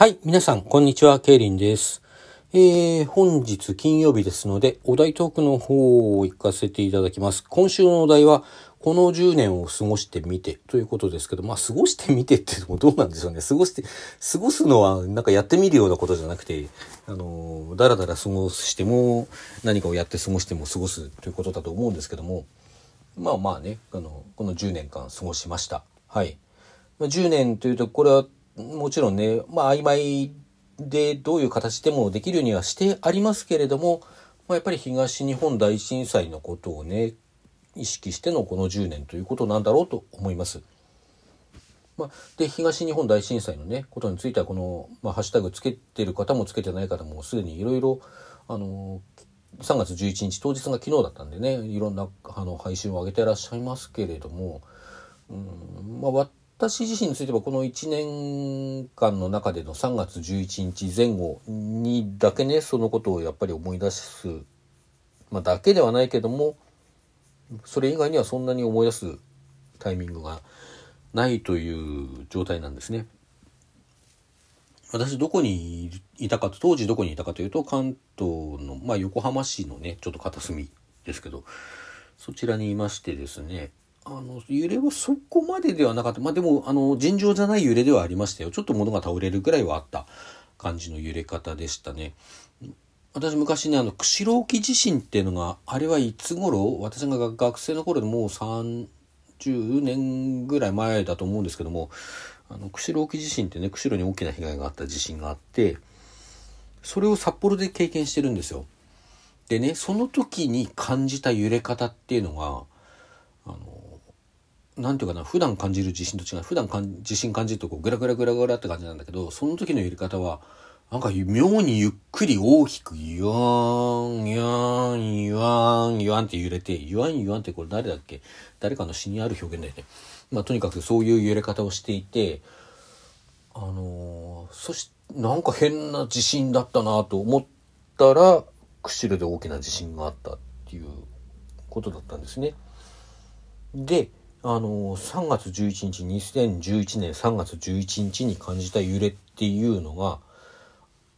はい、皆さん、こんにちは、ケイリンです。えー、本日金曜日ですので、お題トークの方を行かせていただきます。今週のお題は、この10年を過ごしてみてということですけど、まあ、過ごしてみてっていうのもどうなんでしょうね。過ごして、過ごすのはなんかやってみるようなことじゃなくて、あの、だらだら過ごしても、何かをやって過ごしても過ごすということだと思うんですけども、まあまあね、あの、この10年間過ごしました。はい。10年というと、これはもちろんね、まあ曖昧でどういう形でもできるようにはしてありますけれども、まあ、やっぱり東日本大震災のことをね、意識してのこの10年ということなんだろうと思います。まあ、で、東日本大震災のね、ことについては、この、まあ、ハッシュタグつけてる方もつけてない方もすでにいろいろ、あの、3月11日、当日が昨日だったんでね、いろんなあの配信を上げてらっしゃいますけれども、うんまあ、私自身についてはこの1年間の中での3月11日前後にだけねそのことをやっぱり思い出す、まあ、だけではないけどもそれ以外にはそんなに思い出すタイミングがないという状態なんですね。私どこにいたかと当時どこにいたかというと関東の、まあ、横浜市のねちょっと片隅ですけどそちらにいましてですねあの、揺れはそこまでではなかった。まあ、でも、あの、尋常じゃない揺れではありましたよ。ちょっと物が倒れるぐらいはあった感じの揺れ方でしたね。私昔ね、あの、釧路沖地震っていうのが、あれはいつ頃？私が学生の頃でもう30年ぐらい前だと思うんですけども、あの、釧路沖地震ってね、釧路に大きな被害があった地震があって、それを札幌で経験してるんですよ。でね、その時に感じた揺れ方っていうのが、あの、なんていうかな、普段感じる地震と違う。普段かん地震感じるとこうグラグラグラグラって感じなんだけど、その時の揺れ方は、なんか妙にゆっくり大きく、ゆわーん、ゆわーん、ゆわーん、ゆわんって揺れて、ゆわんゆわんってこれ誰だっけ？誰かの詩にある表現だよね。まあとにかくそういう揺れ方をしていて、あのー、そし、なんか変な地震だったなと思ったら、釧路で大きな地震があったっていうことだったんですね。で、あの3月11日2011年3月11日に感じた揺れっていうのが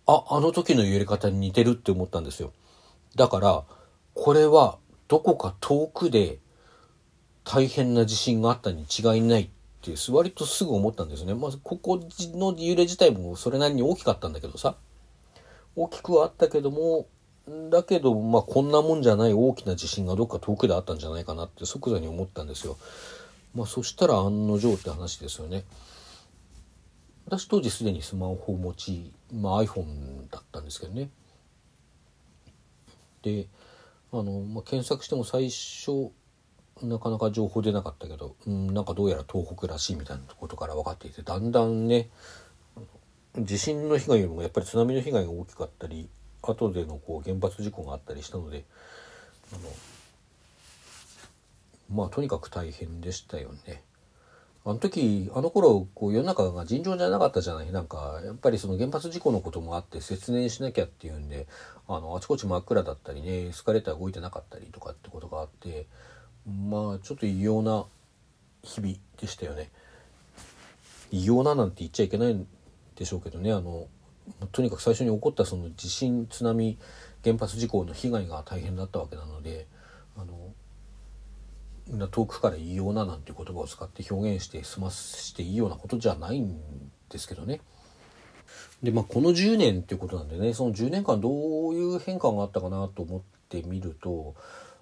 ああの時の揺れ方に似てるって思ったんですよ。だからこれはどこか遠くで大変な地震があったに違いないって割とすぐ思ったんですね。まずここの揺れ自体もそれなりに大きかったんだけどさ。大きくはあったけどもだけど、まあ、こんなもんじゃない大きな地震がどっか遠くであったんじゃないかなって即座に思ったんですよ。まあ、そしたら案の定って話ですよね。私当時すでにスマホ持ち、まあ、iPhone だったんですけどね。で、あの、まあ、検索しても最初、なかなか情報出なかったけど、うん、なんかどうやら東北らしいみたいなことから分かっていて、だんだんね、地震の被害よりもやっぱり津波の被害が大きかったり、後でのこう原発事故があったりしたので、あの、まあとにかく大変でしたよね。あの時、あの頃、こう世の中が尋常じゃなかったじゃないなんか、やっぱりその原発事故のこともあって節電しなきゃっていうんで、あの、あちこち真っ暗だったりね、エスカレーター動いてなかったりとかってことがあって、まあちょっと異様な日々でしたよね。異様ななんて言っちゃいけないんでしょうけどね、あの、とにかく最初に起こったその地震、津波、原発事故の被害が大変だったわけなので、あの、遠くから異様ななんて言葉を使って表現して済ましていいようなことじゃないんですけどね。で、まあこの10年っていうことなんでね、その10年間どういう変化があったかなと思ってみると、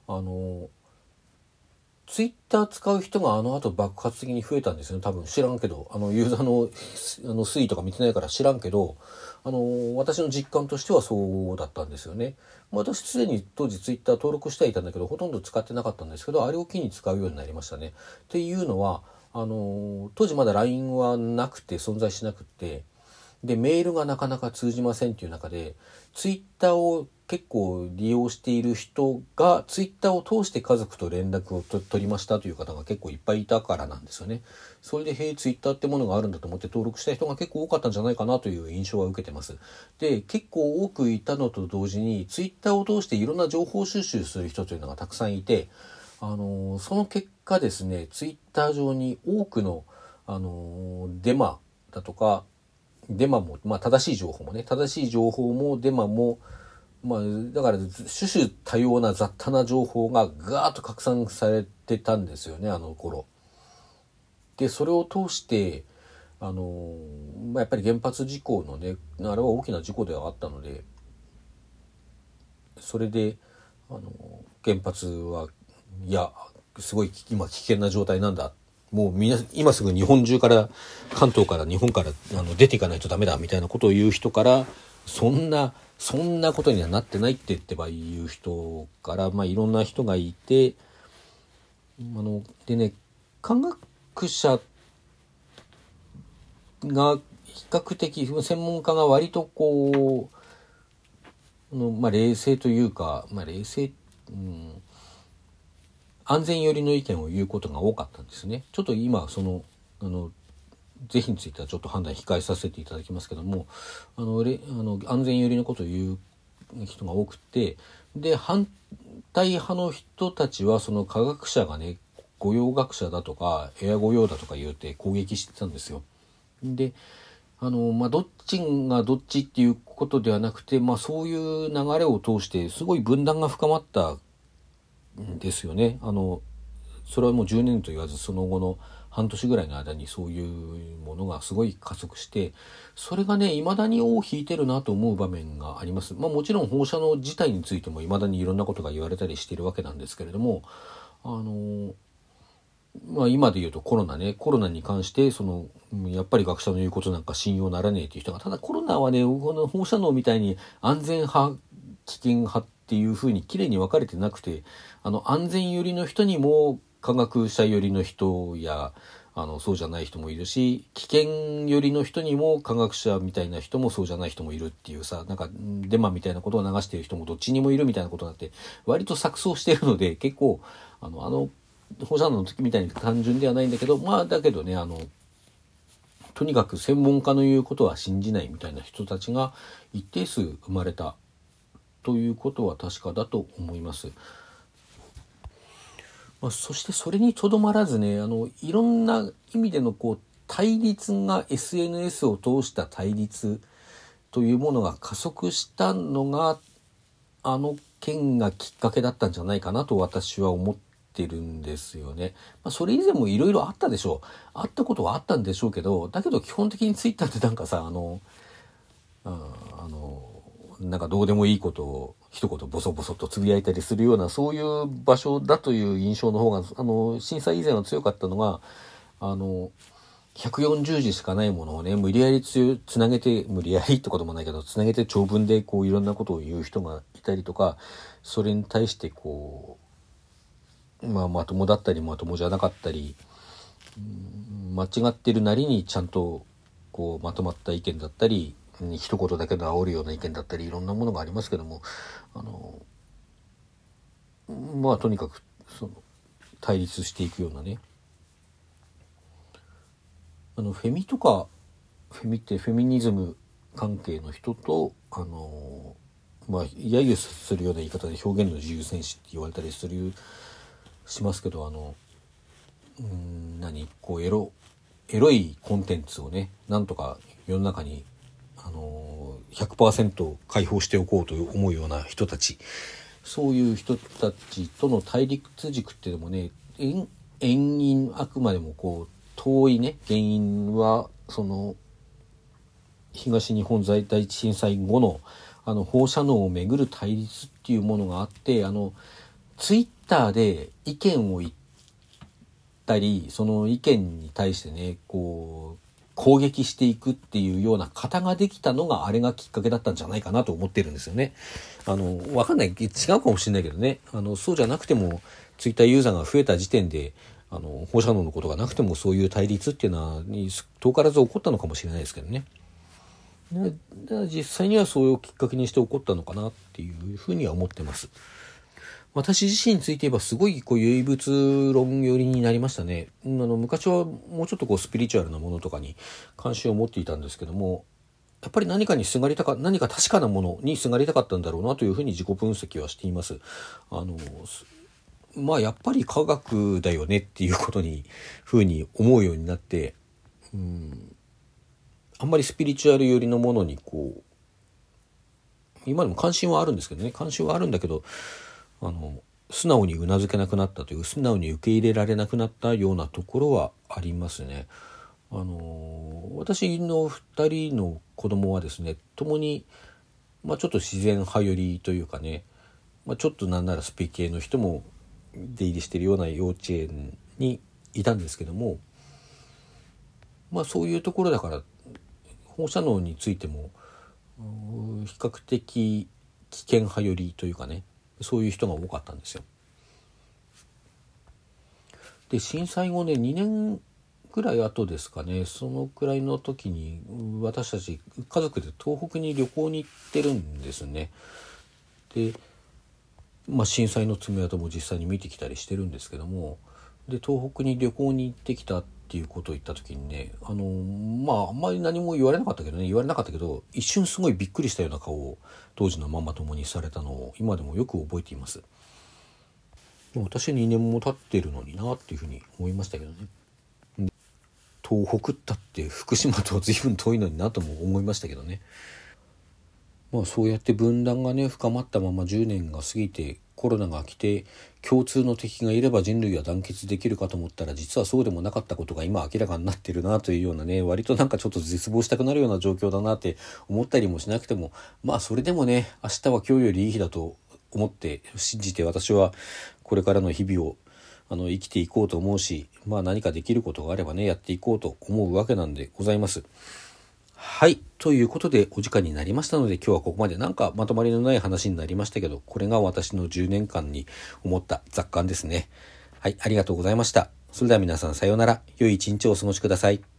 あの、ツイッター使う人があの後爆発的に増えたんですよね。多分知らんけど、あのユーザーのあの推移とか見てないから知らんけど、あの、私の実感としてはそうだったんですよね。私すでに当時ツイッター登録してはいたんだけど、ほとんど使ってなかったんですけど、あれを機に使うようになりましたね。っていうのは、あの、当時まだ LINE はなくて存在しなくて、で、メールがなかなか通じませんっていう中で、ツイッターを結構利用している人が、ツイッターを通して家族と連絡を取りましたという方が結構いっぱいいたからなんですよね。それで、へえ、ツイッターってものがあるんだと思って登録した人が結構多かったんじゃないかなという印象は受けてます。で、結構多くいたのと同時に、ツイッターを通していろんな情報収集する人というのがたくさんいて、あの、その結果ですね、ツイッター上に多くの、あの、デマだとか、デマも、まあ、正しい情報もね正しい情報もデマもまあ、だから、種々多様な雑多な情報がガーッと拡散されてたんですよね、あの頃。で、それを通して、あの、まあ、やっぱり原発事故のね、あれは大きな事故ではあったので、それで、あの、原発は、いや、すごい今危険な状態なんだ。もうみ、今すぐ日本中から、関東から日本からあの出ていかないとダメだみたいなことを言う人から、そんな、そんなことにはなってないって言ってば言う人から、まあ、いろんな人がいて、あの、でね、科学者が比較的、専門家が割とこう、のまあ、冷静というか、まあ、冷静、うん、安全寄りの意見を言うことが多かったんですね。ちょっと今、その、あの、是非についてはちょっと判断控えさせていただきますけどもあのレあの安全寄りのことを言う人が多くてで反対派の人たちはその科学者がね御用学者だとかエア御用だとか言うて攻撃してたんですよ。であのまあ、どっちがどっちっていうことではなくて、まあ、そういう流れを通してすごい分断が深まったですよね。あのそれはもう10年と言わずその後の半年ぐらいの間にそういうものがすごい加速してそれがね未だに尾を引いてるなと思う場面があります。まあ、もちろん放射能自体についても未だにいろんなことが言われたりしているわけなんですけれどもあのまあ、今で言うとコロナねコロナに関してそのやっぱり学者の言うことなんか信用ならねえっていう人がただコロナはねこの放射能みたいに安全派危険派っていうふうにきれいに分かれてなくてあの安全寄りの人にも科学者寄りの人やあのそうじゃない人もいるし危険寄りの人にも科学者みたいな人もそうじゃない人もいるっていうさなんかデマみたいなことを流してる人もどっちにもいるみたいなことになって割と錯綜してるので結構あのあの放射能の時みたいに単純ではないんだけどまあだけどねあのとにかく専門家の言うことは信じないみたいな人たちが一定数生まれたということは確かだと思います。まあ、そしてそれにとどまらずねあのいろんな意味でのこう対立が SNS を通した対立というものが加速したのがあの件がきっかけだったんじゃないかなと私は思ってるんですよね。まあ、それ以前もいろいろあったでしょう。あったことはあったんでしょうけどだけど基本的にツイッターってなんかさあのあのなんかどうでもいいことを一言ボソボソとつぶやいたりするようなそういう場所だという印象の方があの震災以前は強かったのがあの140字しかないものをね無理やりつつなげて無理やりってこともないけどつなげて長文でこういろんなことを言う人がいたりとかそれに対してこう、まあ、まともだったりまともじゃなかったり、間違ってるなりにちゃんとこうまとまった意見だったり一言だけの煽るような意見だったりいろんなものがありますけどもあのまあとにかくその対立していくようなね。あのフェミとかフェミってフェミニズム関係の人とあのまあ揶揄するような言い方で表現の自由戦士って言われたりするしますけどあのうん何こうエロエロいコンテンツをねなんとか世の中にあの100%解放しておこうと思うような人たち。そういう人たちとの対立軸っていうのもね遠因あくまでもこう遠いね原因はその東日本在第一震災後のあの放射能をめぐる対立っていうものがあってあのツイッターで意見を言ったりその意見に対してねこう攻撃していくっていうような型ができたのがあれがきっかけだったんじゃないかなと思ってるんですよね。あの、わかんない。違うかもしれないけどね。あの、そうじゃなくても、ツイッターユーザーが増えた時点で、あの、放射能のことがなくてもそういう対立っていうのは、遠からず起こったのかもしれないですけどね。実際にはそういうきっかけにして起こったのかなっていうふうには思ってます。私自身について言えばすごいこう唯物論寄りになりましたね。あの昔はもうちょっとこうスピリチュアルなものとかに関心を持っていたんですけどもやっぱり何かにすがりたか何か確かなものにすがりたかったんだろうなというふうに自己分析はしています。あのまあやっぱり科学だよねっていうことにふうに思うようになって、うん、あんまりスピリチュアル寄りのものにこう今でも関心はあるんですけどね関心はあるんだけどあの素直にうなずけなくなったという素直に受け入れられなくなったようなところはありますね。あの私の2人の子供はですね共に、まあ、ちょっと自然派寄りというかね、まあ、ちょっとなんならスピ系の人も出入りしてるような幼稚園にいたんですけどもまあそういうところだから放射能についても比較的危険派寄りというかねそういう人が多かったんですよ。で震災後ね2年ぐらい後ですかねそのくらいの時に私たち家族で東北に旅行に行ってるんですね。で、まあ、震災の爪痕も実際に見てきたりしてるんですけどもで東北に旅行に行ってきたっていうことを言った時にねあのまああんまり何も言われなかったけどね言われなかったけど一瞬すごいびっくりしたような顔を当時のママ友にされたのを今でもよく覚えています。私2年も経ってるのになっていうふうに思いましたけどね。東北ったって福島と随分遠いのになとも思いましたけどね。まあそうやって分断がね深まったまま10年が過ぎてコロナが来て共通の敵がいれば人類は団結できるかと思ったら実はそうでもなかったことが今明らかになってるなというようなね割となんかちょっと絶望したくなるような状況だなって思ったりもしなくてもまあそれでもね明日は今日よりいい日だと思って信じて私はこれからの日々をあの生きていこうと思うしまあ何かできることがあればねやっていこうと思うわけなんでございます。はい。ということで、お時間になりましたので、今日はここまでなんかまとまりのない話になりましたけど、これが私の10年間に思った雑感ですね。はい。ありがとうございました。それでは皆さんさようなら。良い一日をお過ごしください。